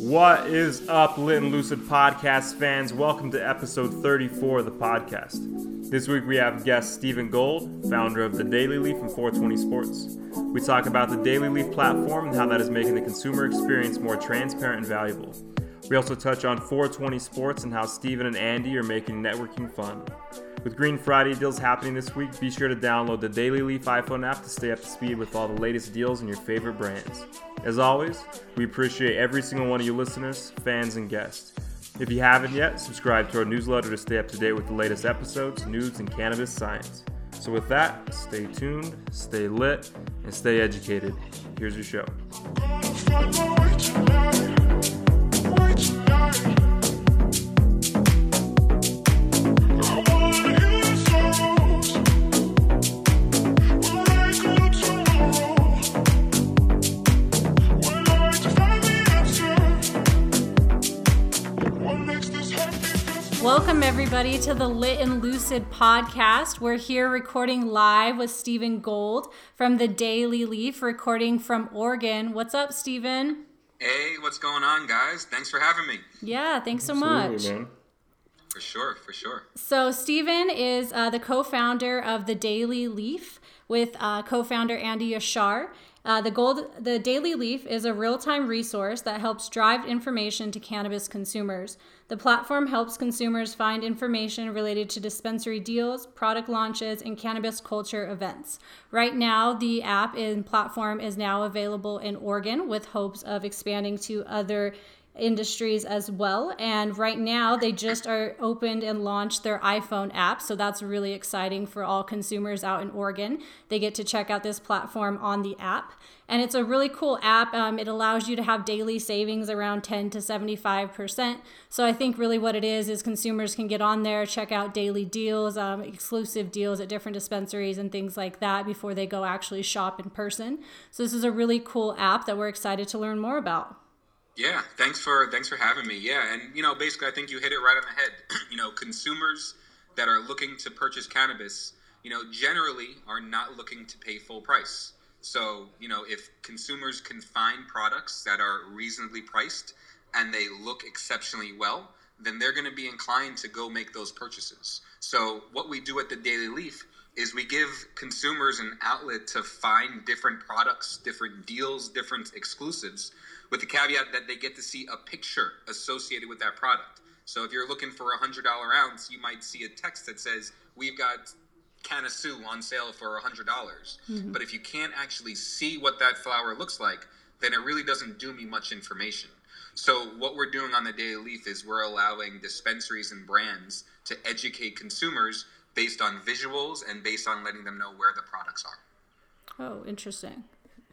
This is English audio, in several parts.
What is up, Lit and Lucid podcast fans? Welcome to episode 34 of the podcast. This week we have guest Stephen Gold, founder of The Daily Leaf and 420 Sports. We talk about the Daily Leaf platform and how that is making the consumer experience more transparent and valuable. We also touch on 420 Sports and how Stephen and Andy are making networking fun. With Green Friday deals happening this week, be sure to download the Daily Leaf iPhone app to stay up to speed with all the latest deals and your favorite brands. As always, we appreciate every single one of you listeners, fans, and guests. If you haven't yet, subscribe to our newsletter to stay up to date with the latest episodes, news, and cannabis science. So, with that, stay tuned, stay lit, and stay educated. Here's your show. Everybody, to the Lit and Lucid podcast. We're here recording live with Stephen Gold from the Daily Leaf, recording from Oregon. What's up, Stephen? Hey, what's going on, guys? Thanks for having me. Yeah, thanks so Absolutely, much. man. For sure, for sure. So, Stephen is uh, the co founder of the Daily Leaf with uh, co founder Andy Yashar. Uh, the, Gold, the Daily Leaf is a real time resource that helps drive information to cannabis consumers. The platform helps consumers find information related to dispensary deals, product launches, and cannabis culture events. Right now, the app and platform is now available in Oregon with hopes of expanding to other industries as well. And right now, they just are opened and launched their iPhone app. So that's really exciting for all consumers out in Oregon. They get to check out this platform on the app. And it's a really cool app. Um, it allows you to have daily savings around 10 to 75%. So I think really what it is is consumers can get on there, check out daily deals, um, exclusive deals at different dispensaries, and things like that before they go actually shop in person. So this is a really cool app that we're excited to learn more about. Yeah, thanks for thanks for having me. Yeah, and you know, basically, I think you hit it right on the head. you know, consumers that are looking to purchase cannabis, you know, generally are not looking to pay full price. So, you know, if consumers can find products that are reasonably priced and they look exceptionally well, then they're going to be inclined to go make those purchases. So, what we do at the Daily Leaf is we give consumers an outlet to find different products, different deals, different exclusives, with the caveat that they get to see a picture associated with that product. So, if you're looking for a $100 ounce, you might see a text that says, We've got Canasu on sale for a $100. dollars mm-hmm. But if you can't actually see what that flower looks like, then it really doesn't do me much information. So what we're doing on the Daily Leaf is we're allowing dispensaries and brands to educate consumers based on visuals and based on letting them know where the products are. Oh, interesting.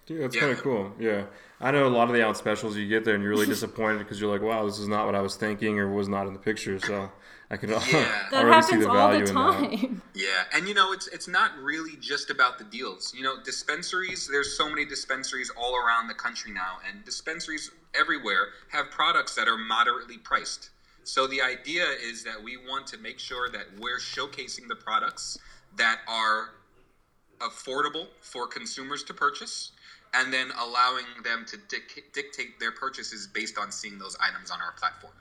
Dude, that's Yeah. kind of cool. Yeah. I know a lot of the out specials you get there and you're really disappointed because you're like, wow, this is not what I was thinking or was not in the picture. So I could Yeah. That already see happens the all value the in that. time. Yeah, and you know it's it's not really just about the deals. You know, dispensaries. There's so many dispensaries all around the country now, and dispensaries everywhere have products that are moderately priced. So the idea is that we want to make sure that we're showcasing the products that are affordable for consumers to purchase, and then allowing them to dic- dictate their purchases based on seeing those items on our platform.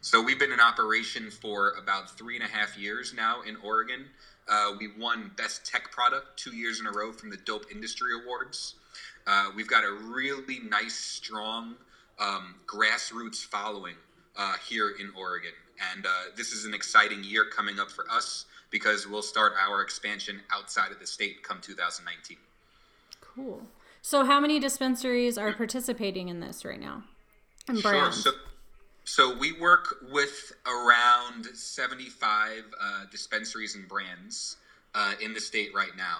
So we've been in operation for about three and a half years now in Oregon. Uh, we won Best Tech Product two years in a row from the Dope Industry Awards. Uh, we've got a really nice, strong um, grassroots following uh, here in Oregon. And uh, this is an exciting year coming up for us because we'll start our expansion outside of the state come 2019. Cool. So, how many dispensaries are participating in this right now? And brands. Sure. So, so we work with around 75 uh, dispensaries and brands uh, in the state right now.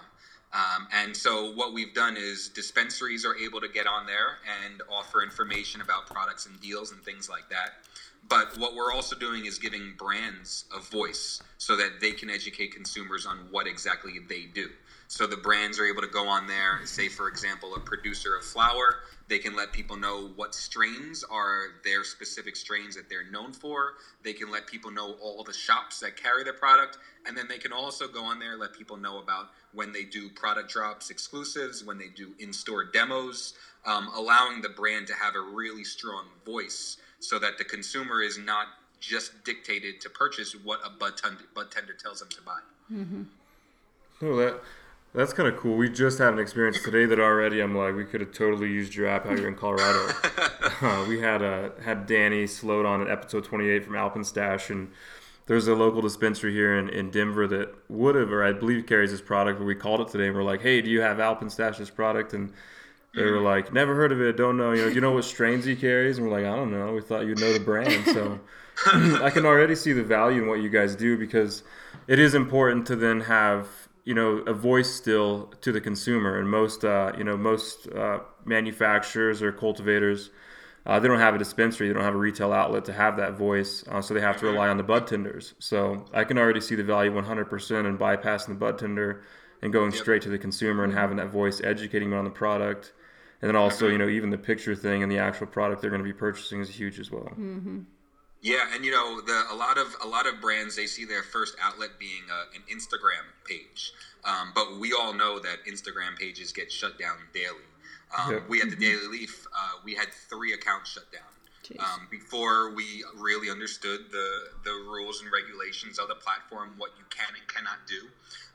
Um, and so what we've done is dispensaries are able to get on there and offer information about products and deals and things like that. But what we're also doing is giving brands a voice so that they can educate consumers on what exactly they do. So the brands are able to go on there, say, for example, a producer of flower. They can let people know what strains are their specific strains that they're known for. They can let people know all the shops that carry their product. And then they can also go on there and let people know about when they do product drops exclusives, when they do in store demos, um, allowing the brand to have a really strong voice so that the consumer is not just dictated to purchase what a bud tender, bud tender tells them to buy. Mm-hmm. Oh, that that's kind of cool. We just had an experience today that already I'm like, we could have totally used your app out here in Colorado. uh, we had uh, had Danny Sloat on at episode 28 from Alpenstash, and there's a local dispensary here in, in Denver that would have, or I believe carries this product, but we called it today and we're like, hey, do you have Alpenstash's product? And they were like, never heard of it, don't know. You know, you know what strains he carries? And we're like, I don't know. We thought you'd know the brand. So I can already see the value in what you guys do because it is important to then have you know a voice still to the consumer. And most uh, you know most uh, manufacturers or cultivators uh, they don't have a dispensary they don't have a retail outlet to have that voice. Uh, so they have to rely on the bud tenders. So i can already see the value 100% in bypassing the bud tender and going yep. straight to the consumer and having that voice educating them on the product. And then also you know even the picture thing and the actual product they're going to be purchasing is huge as well. Mm-hmm. Yeah, and you know, the, a lot of a lot of brands they see their first outlet being a, uh, an Instagram page, um, but we all know that Instagram pages get shut down daily. Um, yep. We at the Daily Leaf, uh, we had three accounts shut down. Um, before we really understood the the rules and regulations of the platform, what you can and cannot do,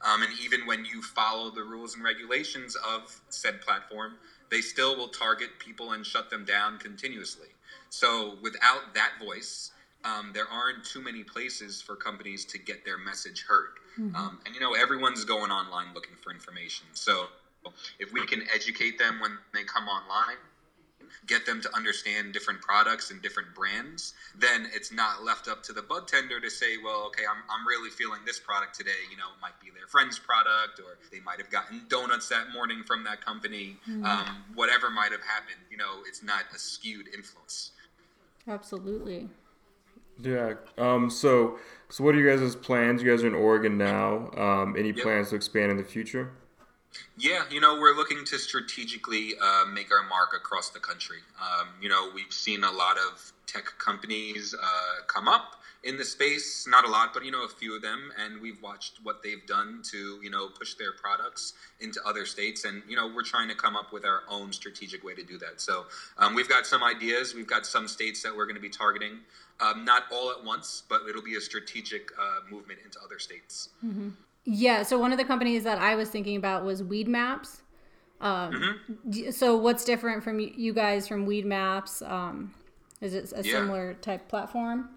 um, and even when you follow the rules and regulations of said platform, they still will target people and shut them down continuously. So without that voice, um, there aren't too many places for companies to get their message heard. Mm-hmm. Um, and you know, everyone's going online looking for information. So if we can educate them when they come online, get them to understand different products and different brands, then it's not left up to the bud tender to say, well, okay, I'm, I'm really feeling this product today. You know, it might be their friend's product, or they might have gotten donuts that morning from that company. Mm-hmm. Um, whatever might have happened, you know, it's not a skewed influence. Absolutely. Yeah. Um, so, so what are you guys' plans? You guys are in Oregon now. Um, any yep. plans to expand in the future? Yeah, you know, we're looking to strategically uh, make our mark across the country. Um, you know, we've seen a lot of tech companies uh, come up in the space. Not a lot, but you know, a few of them, and we've watched what they've done to you know push their products into other states. And you know, we're trying to come up with our own strategic way to do that. So um, we've got some ideas. We've got some states that we're going to be targeting. Um, not all at once, but it'll be a strategic uh, movement into other states. Mm-hmm. Yeah. So one of the companies that I was thinking about was Weedmaps. Um, mm-hmm. So what's different from you guys from Weedmaps? Um, is it a yeah. similar type platform?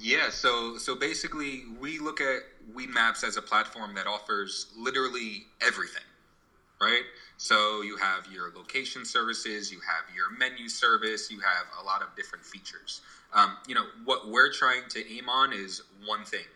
Yeah, so so basically, we look at Weedmaps as a platform that offers literally everything, right? So you have your location services, you have your menu service, you have a lot of different features. Um, you know what we're trying to aim on is one thing.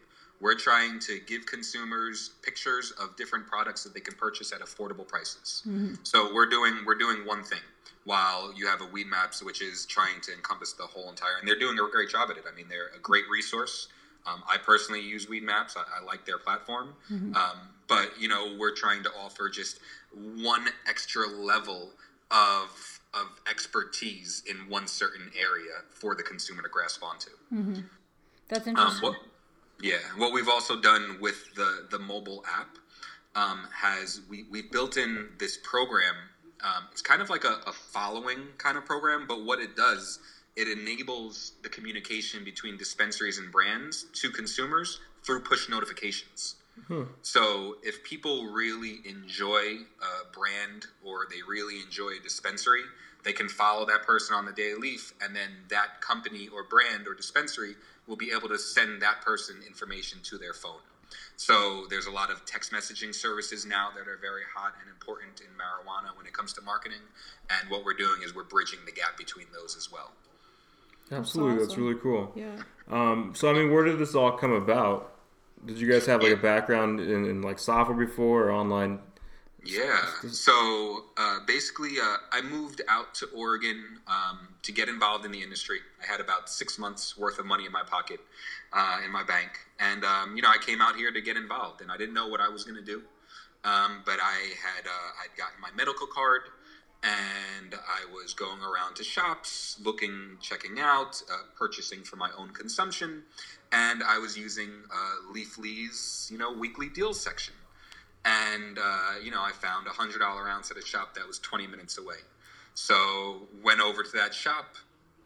We're trying to give consumers pictures of different products that they can purchase at affordable prices. Mm-hmm. So we're doing we're doing one thing while you have a Weedmaps, which is trying to encompass the whole entire. And they're doing a great job at it. I mean, they're a great resource. Um, I personally use Weedmaps. I, I like their platform. Mm-hmm. Um, but you know, we're trying to offer just one extra level of of expertise in one certain area for the consumer to grasp onto. Mm-hmm. That's um, interesting. Um, what, yeah, what we've also done with the the mobile app um, has we we built in this program um, it's kind of like a, a following kind of program, but what it does, it enables the communication between dispensaries and brands to consumers through push notifications. Hmm. So if people really enjoy a brand or they really enjoy a dispensary, they can follow that person on the Daily Leaf, and then that company or brand or dispensary will be able to send that person information to their phone. So there's a lot of text messaging services now that are very hot and important in marijuana when it comes to marketing. And what we're doing is we're bridging the gap between those as well. Absolutely, that's, awesome. that's really cool. Yeah. Um, so I mean, where did this all come about? Did you guys have like a background in, in like software before or online yeah. So uh, basically, uh, I moved out to Oregon um, to get involved in the industry. I had about six months worth of money in my pocket, uh, in my bank, and um, you know, I came out here to get involved, and I didn't know what I was going to do, um, but I had uh, I'd gotten my medical card, and I was going around to shops, looking, checking out, uh, purchasing for my own consumption, and I was using uh, Leafly's you know weekly deals section and uh, you know I found a hundred dollar ounce at a shop that was 20 minutes away. So went over to that shop,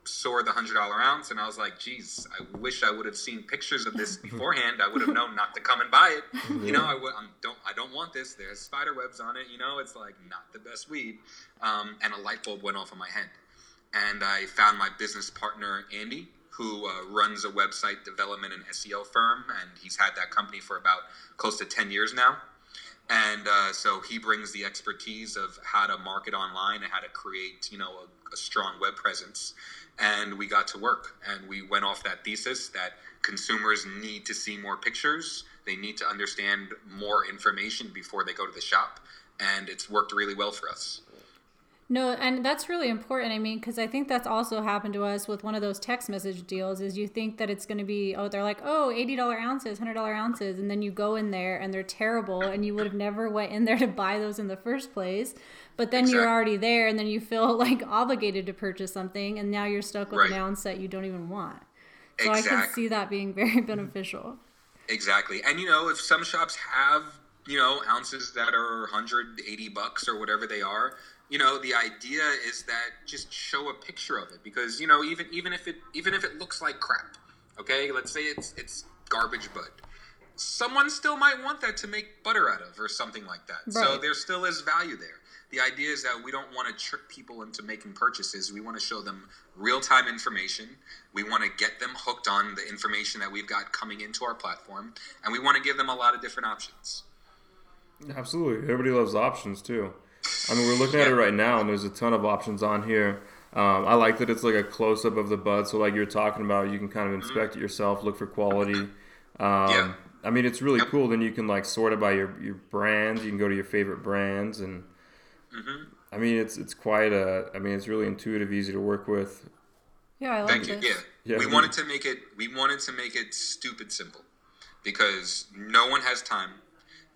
soar the hundred dollar ounce, and I was like, geez, I wish I would have seen pictures of this beforehand. I would have known not to come and buy it. You know, I w- I'm, don't I don't want this. There's spider webs on it. You know, it's like not the best weed. Um, and a light bulb went off in my head, and I found my business partner Andy, who uh, runs a website development and SEO firm, and he's had that company for about close to ten years now. And uh, so he brings the expertise of how to market online and how to create, you know, a, a strong web presence and we got to work. And we went off that thesis that consumers need to see more pictures. They need to understand more information before they go to the shop. And it's worked really well for us no, and that's really important. I mean, because I think that's also happened to us with one of those text message deals. Is you think that it's going to be oh they're like oh eighty dollar ounces, hundred dollar ounces, and then you go in there and they're terrible, and you would have never went in there to buy those in the first place. But then exactly. you're already there, and then you feel like obligated to purchase something, and now you're stuck with right. an ounce that you don't even want. So exactly. I can see that being very beneficial. Exactly, and you know if some shops have you know ounces that are 180 bucks or whatever they are you know the idea is that just show a picture of it because you know even even if it even if it looks like crap okay? Let's say it's it's garbage bud. Someone still might want that to make butter out of or something like that. Right. so there still is value there. The idea is that we don't want to trick people into making purchases. We want to show them real-time information. We want to get them hooked on the information that we've got coming into our platform and we want to give them a lot of different options. Absolutely. Everybody loves options too I mean, we're looking at it right now, and there's a ton of options on here. Um, I like that it's like a close up of the bud, so like you're talking about, you can kind of mm-hmm. inspect it yourself, look for quality. Um, yeah. I mean, it's really cool. Then you can like sort it by your your brands. You can go to your favorite brands, and mm-hmm. I mean, it's it's quite a. I mean, it's really intuitive, easy to work with. Yeah, I like Thank this. you. Yeah. yeah, we wanted to make it. We wanted to make it stupid simple, because no one has time.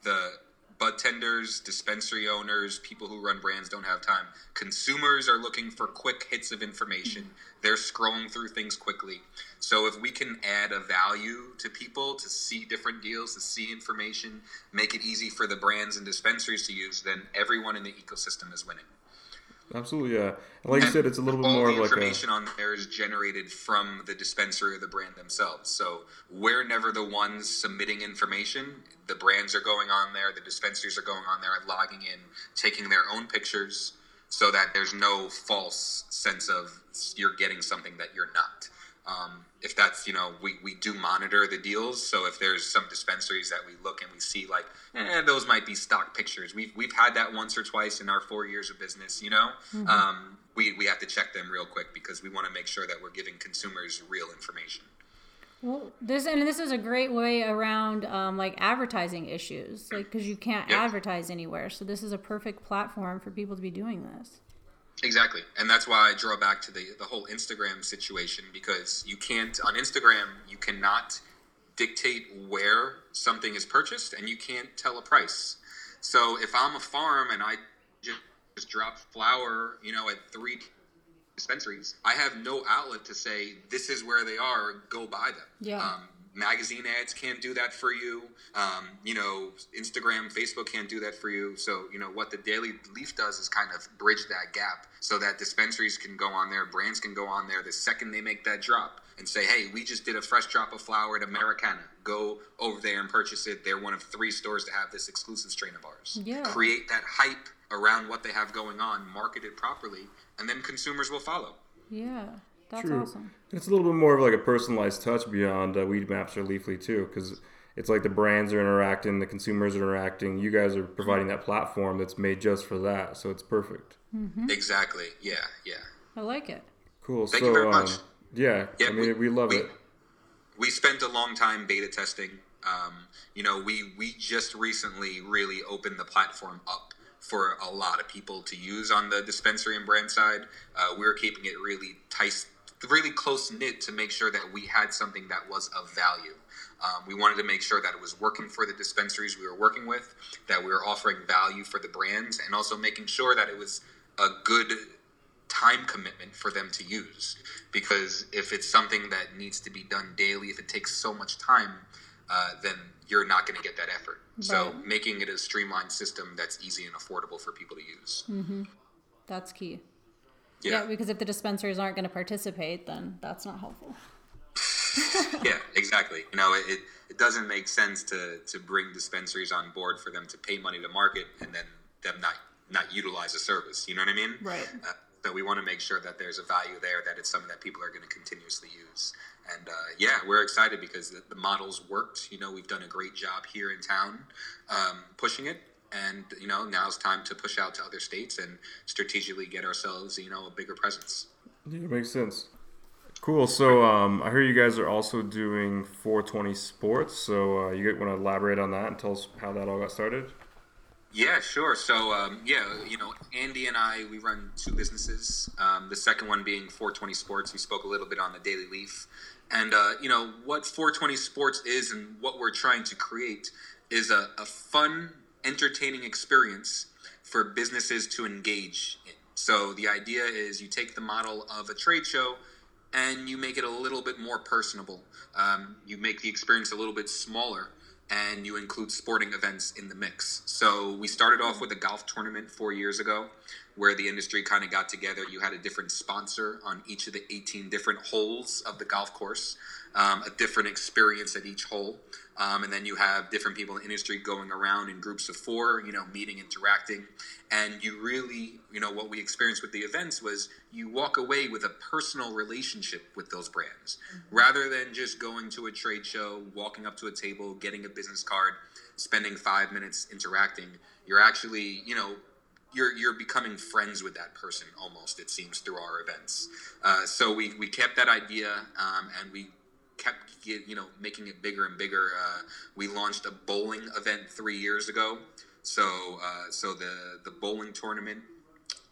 The bud tenders, dispensary owners, people who run brands don't have time. Consumers are looking for quick hits of information. They're scrolling through things quickly. So if we can add a value to people to see different deals, to see information, make it easy for the brands and dispensaries to use, then everyone in the ecosystem is winning. Absolutely, yeah. Like you said, it's a little bit more of like information a... on there is generated from the dispensary or the brand themselves. So we're never the ones submitting information. The brands are going on there, the dispensaries are going on there, and logging in, taking their own pictures, so that there's no false sense of you're getting something that you're not. Um, if that's you know we, we do monitor the deals. So if there's some dispensaries that we look and we see like eh, those might be stock pictures. We've, we've had that once or twice in our four years of business you know? Mm-hmm. um, we, we have to check them real quick because we want to make sure that we're giving consumers real information. Well this and this is a great way around um, like advertising issues like because you can't yep. advertise anywhere. So this is a perfect platform for people to be doing this Exactly. And that's why I draw back to the, the whole Instagram situation because you can't, on Instagram, you cannot dictate where something is purchased and you can't tell a price. So if I'm a farm and I just, just drop flower, you know, at three dispensaries, I have no outlet to say this is where they are, go buy them. Yeah. Um, magazine ads can't do that for you. Um, you know, Instagram, Facebook can't do that for you. So, you know, what the Daily Leaf does is kind of bridge that gap so that dispensaries can go on there, brands can go on there the second they make that drop and say, hey, we just did a fresh drop of flower at Americana. Go over there and purchase it. They're one of three stores to have this exclusive strain of ours. Yeah. Create that hype around what they have going on, market it properly, and then consumers will follow. Yeah. That's True. awesome. It's a little bit more of like a personalized touch beyond uh, Weedmaps or Leafly too, because it's like the brands are interacting, the consumers are interacting. You guys are providing that platform that's made just for that, so it's perfect. Mm-hmm. Exactly. Yeah. Yeah. I like it. Cool. Thank so, you very much. Um, yeah, yeah. I mean, we, we love we, it. We spent a long time beta testing. Um, you know, we we just recently really opened the platform up for a lot of people to use on the dispensary and brand side. Uh, we are keeping it really tight really close knit to make sure that we had something that was of value. Um, we wanted to make sure that it was working for the dispensaries we were working with, that we were offering value for the brands, and also making sure that it was a good time commitment for them to use. Because if it's something that needs to be done daily, if it takes so much time, uh, then you're not going to get that effort. Right. So making it a streamlined system that's easy and affordable for people to use. Mm-hmm. That's key. Yeah. Yeah. because if the dispensaries aren't going to participate, then that's not helpful. yeah, exactly. You know, it, it doesn't make sense to to bring dispensaries on board for them to pay money to market and then them not not utilize a service. You know what I mean? Right. Uh, so we want to make sure that there's a value there, that it's something that people are going to continuously use. And uh, yeah, we're excited because the, the models worked. You know, we've done a great job here in town um, pushing it. And, you know, now it's time to push out to other states and strategically get ourselves, you know, a bigger presence. Yeah, makes sense. Cool. So um, I hear you guys are also doing 420 Sports. So uh, you want to elaborate on that and tell us how that all got started? Yeah, sure. So, um, yeah, you know, Andy and I, we run two businesses. Um, the second one being 420 Sports. We spoke a little bit on the Daily Leaf. And, uh, you know, what 420 Sports is and what we're trying to create is a, a fun, entertaining experience for businesses to engage in. So, the idea is you take the model of a trade show and you make it a little bit more personable. Um, you make the experience a little bit smaller and you include sporting events in the mix. So we started off with a golf tournament four years ago where the industry kind of got together. You had a different sponsor on each of the 18 different holes of the golf course, um, a different experience at each hole. Um, and then you have different people in the industry going around in groups of four, you know, meeting, interacting. And you really, you know, what we experienced with the events was you walk away with a personal relationship with those brands rather than just going to a trade show, walking up to a table, getting a business card, spending five minutes interacting. You're actually, you know, you're you're becoming friends with that person almost. It seems through our events. Uh, so we we kept that idea um, and we get, you know making it bigger and bigger. Uh, we launched a bowling event three years ago. So uh, so the the bowling tournament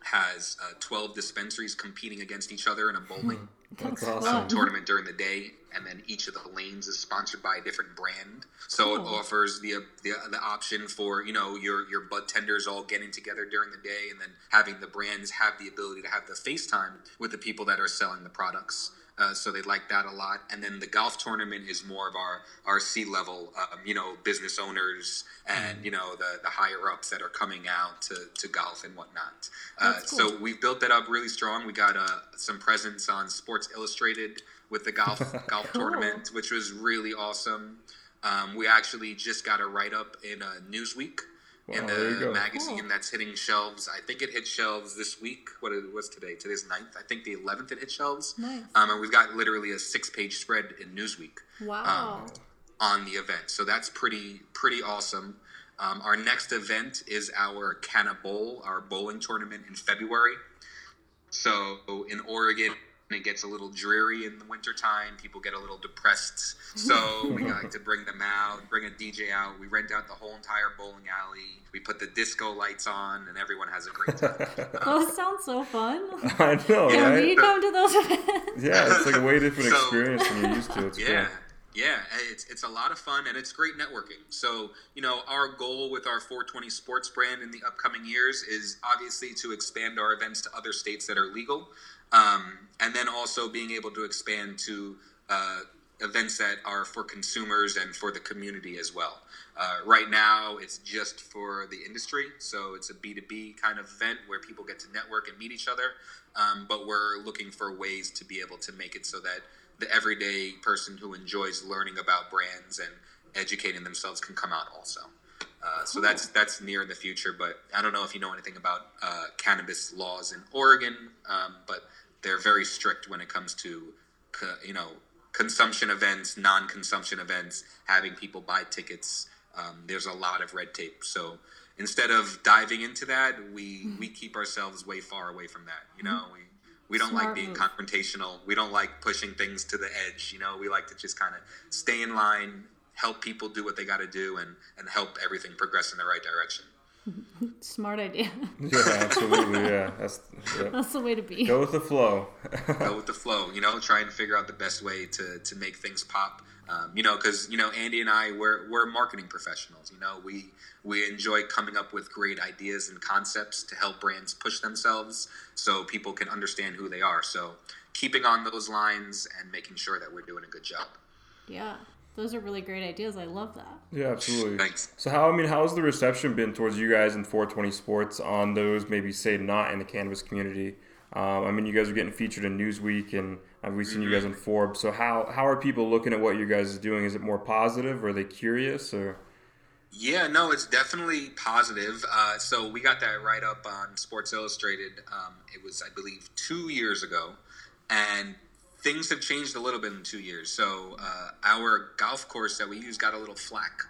has uh, 12 dispensaries competing against each other in a bowling That's That's awesome. tournament during the day, and then each of the lanes is sponsored by a different brand. So it offers the, the the option for you know your your bud tenders all getting together during the day, and then having the brands have the ability to have the FaceTime with the people that are selling the products. Uh, so they like that a lot. And then the golf tournament is more of our our C level, um, you know, business owners and you know the the higher ups that are coming out to, to golf and whatnot. Uh, That's So we've built that up really strong. We got uh, some presence on Sports Illustrated with the golf golf Cool. tournament, which was really awesome. Um, we actually just got a write up in uh, Newsweek Wow, there you the magazine Cool. that's hitting shelves. I think it hit shelves this week. What it was today? Today's 9th. I think the 11th it hit shelves. Nice. Um, and we've got literally a six page spread in Newsweek Wow. on the event. So that's pretty pretty awesome. Um, our next event is our Canna Bowl, our bowling tournament in February. So in Oregon, it gets a little dreary in the wintertime. People get a little depressed. So we like to bring them out, bring a DJ out. We rent out the whole entire bowling alley. We put the disco lights on, and everyone has a great time. Those sound so fun. I know, Can we come to those events? Yeah, it's like a way different So- experience than you're used to. It's yeah cool. yeah it's, it's a lot of fun and it's great networking so you know our goal with our 420 sports brand in the upcoming years is obviously to expand our events to other states that are legal um, and then also being able to expand to uh, events that are for consumers and for the community as well. Uh, right now it's just for the industry. So it's a b2b kind of event where people get to network and meet each other. Um, but we're looking for ways to be able to make it so that the everyday person who enjoys learning about brands and educating themselves can come out also. Uh, so that's that's near in the future, but I don't know if you know anything about uh, cannabis laws in Oregon, um, but they're very strict when it comes to co- you know consumption events, non-consumption events, having people buy tickets. Um, there's a lot of red tape, so instead of diving into that, we we keep ourselves way far away from that. You know, we we don't like being move. confrontational. We don't like pushing things to the edge. You know, we like to just kind of stay in line, help people do what they got to do, and and help everything progress in the right direction. Smart idea. Yeah, absolutely. Yeah, that's yeah. That's the way to be. go with the flow. Go with the flow. You know, try and figure out the best way to to make things pop. Um, you know, because you know Andy and I we're we're marketing professionals. You know, we we enjoy coming up with great ideas and concepts to help brands push themselves so people can understand who they are. So keeping on those lines and making sure that we're doing a good job. Yeah. Those are really great ideas. I love that. Yeah, absolutely. Thanks. So how I mean, how's the reception been towards you guys in 420 Sports on those maybe say not in the cannabis community Um, I mean, you guys are getting featured in Newsweek, and we've seen you guys Mm-hmm. in Forbes. So how how are people looking at what you guys are doing? Is it more positive? Or are they curious? Or Yeah, no, it's definitely positive. Uh, so we got that right up on Sports Illustrated. Um, it was, I believe, two years ago, and things have changed a little bit in two years. So uh, our golf course that we use got a little flack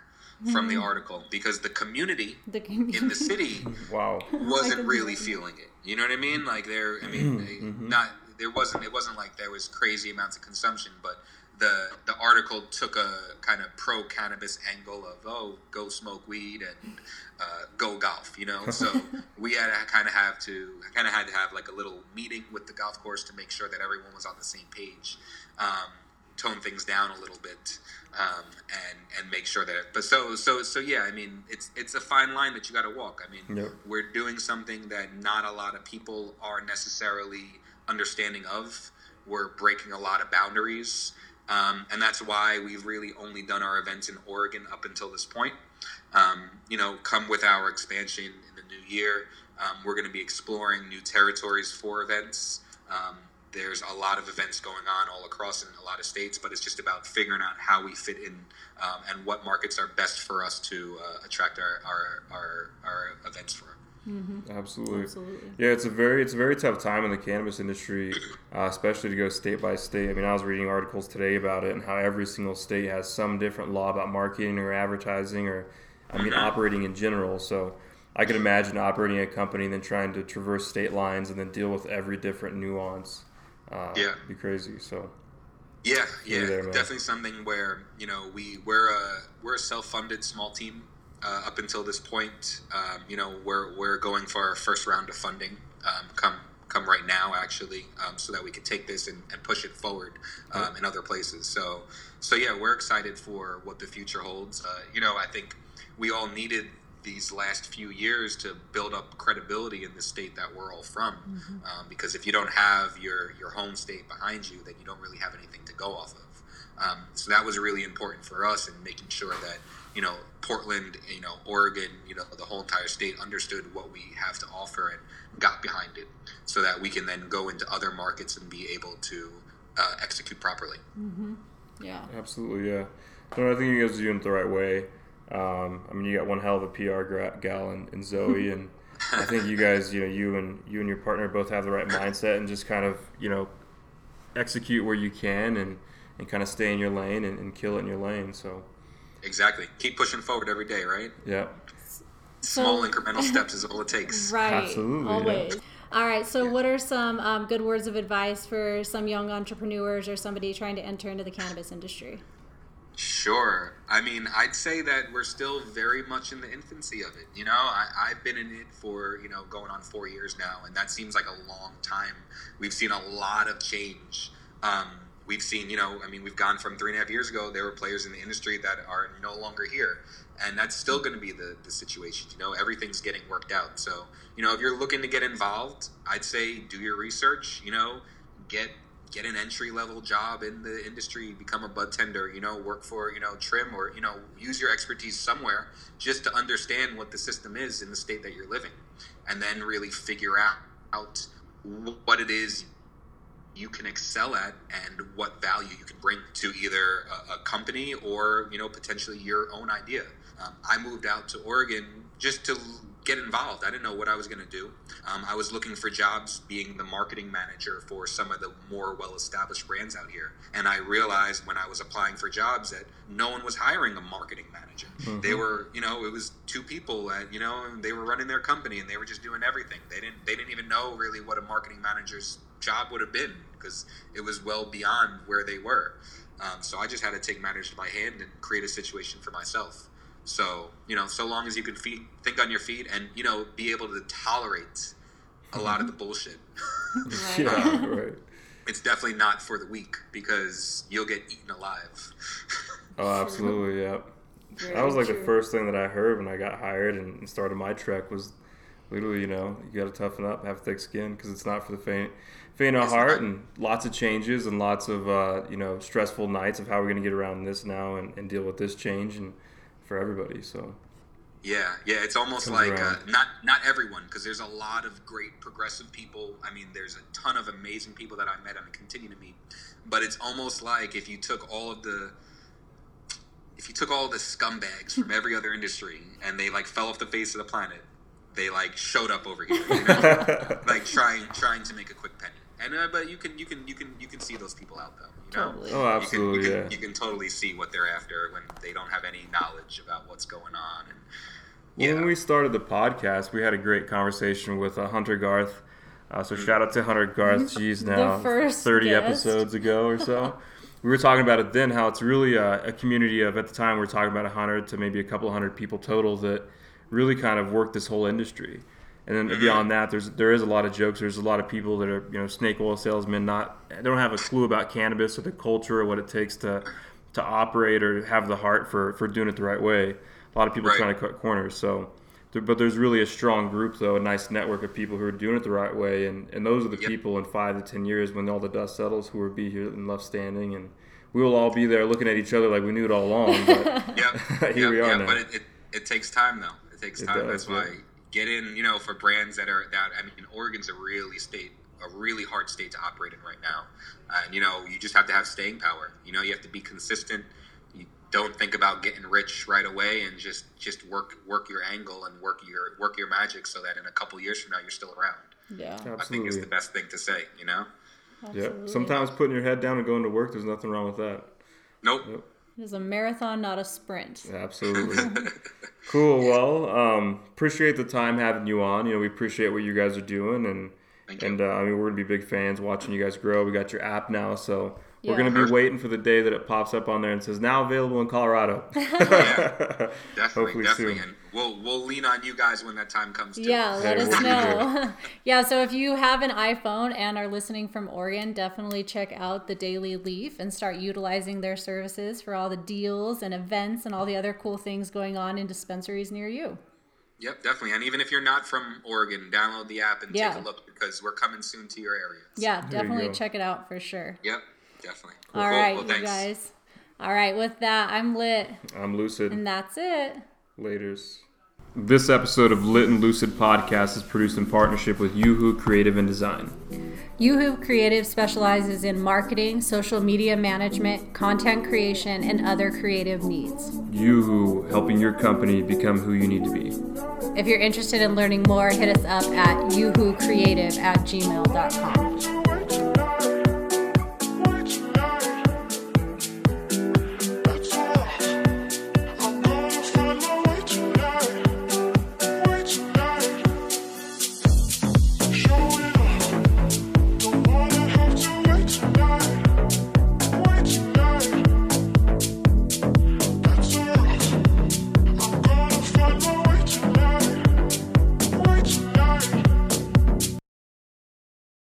from the article because the community The in the city wow, wasn't really feeling it. You know what I mean? Like there, I mean, they- not there wasn't it wasn't like there was crazy amounts of consumption, but the the article took a kind of pro cannabis angle of oh go smoke weed and uh, go golf. You know, so we had to kind of have to kind of had to have like a little meeting with the golf course to make sure that everyone was on the same page. Um, tone things down a little bit um, and and make sure that but so so so yeah i mean it's it's a fine line that you got to walk i mean Yep. we're doing something that not a lot of people are necessarily understanding of we're breaking a lot of boundaries um, and that's why we've really only done our events in oregon up until this point um, you know come with our expansion in the new year um, we're going to be exploring new territories for events um, there's a lot of events going on all across in a lot of states, but it's just about figuring out how we fit in um, and what markets are best for us to uh, attract our, our, our, our events for. Absolutely. Absolutely. Yeah, it's a very it's a very tough time in the cannabis industry, uh, especially to go state by state. I mean, I was reading articles today about it and how every single state has some different law about marketing or advertising or, I mean, operating in general. So I could imagine operating a company and then trying to traverse state lines and then deal with every different nuance. Uh, Yeah. be crazy. So Yeah, yeah, there, definitely something where you know we we're a we're a self-funded small team uh, up until this point. Um, you know, we're we're going for our first round of funding. Um, come come right now, actually, um, so that we can take this and, and push it forward um, in other places. So so yeah, we're excited for what the future holds. Uh, you know, I think we all needed these last few years to build up credibility in the state that we're all from. Um, because if you don't have your your home state behind you, then you don't really have anything to go off of. Um, so that was really important for us in making sure that you know Portland, you know Oregon, you know the whole entire state understood what we have to offer and got behind it, so that we can then go into other markets and be able to uh, execute properly. Yeah. absolutely, yeah. No, I think you guys are doing it the right way. Um, I mean, you got one hell of a PR gra- gal in, in Zoe, and I think you guys, you know, you and you and your partner both have the right mindset and just kind of, you know, execute where you can and, and kind of stay in your lane and, and kill it in your lane. So, Exactly. Keep pushing forward every day, right? yeah. Small So- incremental steps is all it takes. Right. Absolutely, yeah. Always. All right. So, what are some um, good words of advice for some young entrepreneurs or somebody trying to enter into the cannabis industry? Sure. I mean, I'd say that we're still very much in the infancy of it. You know, I, I've been in it for, you know, going on four years now, and that seems like a long time. We've seen a lot of change. Um, we've seen, you know, I mean, we've gone from three and a half years ago, there were players in the industry that are no longer here. And that's still going to be the, the situation. You know, everything's getting worked out. So, you know, if you're looking to get involved, I'd say do your research, you know, get get an entry level job in the industry, become a bud tender, you know, work for, you know, trim or, you know, use your expertise somewhere just to understand what the system is in the state that you're living. And then really figure out, out what it is you can excel at and what value you can bring to either a, a company or, you know, potentially your own idea. Um, I moved out to Oregon just to get involved. I didn't know what I was going to do. Um, I was looking for jobs being the marketing manager for some of the more well established brands out here. And I realized when I was applying for jobs that no one was hiring a marketing manager. They were, you know, it was two people that, you know, they were running their company and they were just doing everything. They didn't they didn't even know really what a marketing manager's job would have been because it was well beyond where they were. Um, so I just had to take matters to my hand and create a situation for myself. So you know, so long as you can feet, think on your feet and you know be able to tolerate a lot of the bullshit, Right. Yeah, right. it's definitely not for the weak because you'll get eaten alive. Oh, absolutely, yeah. That was like the first thing that I heard when I got hired and started my trek was literally, you know, you got to toughen up, have thick skin because it's not for the faint, faint of heart, not. and lots of changes and lots of uh, you know stressful nights of how we're gonna get around this now and, and deal with this change and for everybody. So Yeah, yeah, it's almost like uh, not not everyone because there's a lot of great progressive people. I mean, there's a ton of amazing people that I met and continue to meet. But it's almost like if you took all of the if you took all the scumbags from every other industry and they like fell off the face of the planet, they like showed up over here, you know? like trying trying to make a quick penny. And uh, but you can you can you can you can see those people out though. You know? Totally. Oh, You can- absolutely, you can, yeah. You can totally see what they're after when they don't have any knowledge about what's going on. And yeah, When we started the podcast, we had a great conversation with uh, Hunter Garth. Uh, so shout out to Hunter Garth. Geez, now 30 guest. episodes ago or so. we were talking about it then, how it's really a, a community of, at the time, we are talking about 100 to maybe a couple hundred people total that really kind of work this whole industry. And then mm-hmm. beyond that, there's there is a lot of jokes. There's a lot of people that are you know snake oil salesmen. Not they don't have a clue about cannabis or the culture or what it takes to to operate or have the heart for for doing it the right way. A lot of people Right. trying to cut corners. So, but there's really a strong group though, a nice network of people who are doing it the right way, and and those are the Yep. people in five to ten years when all the dust settles who will be here and left standing, and we will all be there looking at each other like we knew it all along. But Yep. Here yep, we are yep, now. But it, it, it takes time though. It takes It time. does, That's why. Get in. You know, for brands that are that. I mean, Oregon's a really state, a really hard state to operate in right now. And you know, you just have to have staying power. You know, you have to be consistent. You don't think about getting rich right away, and just just work work your angle and work your work your magic, so that in a couple years from now you're still around. Yeah. I think is absolutely, the best thing to say. You know. yeah. Sometimes putting your head down and going to work, there's nothing wrong with that. Nope. It is a marathon, not a sprint. Absolutely. cool. Well, um, appreciate the time having you on. You know, we appreciate what you guys are doing, and Thank and uh, I mean, we're gonna be big fans watching you guys grow. We got your app now, so we're Yeah. gonna be waiting for the day that it pops up on there and says now available in Colorado. Definitely, Hopefully definitely, soon. and we'll we'll lean on you guys when that time comes. Too. Yeah, let Hey, us what do you know. yeah, so if you have an iPhone and are listening from Oregon, definitely check out the Daily Leaf and start utilizing their services for all the deals and events and all the other cool things going on in dispensaries near you. Yep, definitely. And even if you're not from Oregon, download the app and Yeah. take a look because we're coming soon to your area. Yeah, you definitely go. check it out for sure. Yep, definitely. All Cool. right, Well, you thanks. guys. All right, with that, I'm lit, I'm lucid. and that's it. Laters. This episode of Lit and Lucid Podcast is produced in partnership with Yoo-Hoo Creative and Design. Yoo-Hoo Creative specializes in marketing, social media management, content creation, and other creative needs. Yoo-Hoo, helping your company become who you need to be. If you're interested in learning more, hit us up at youwhocreative at gmail.com.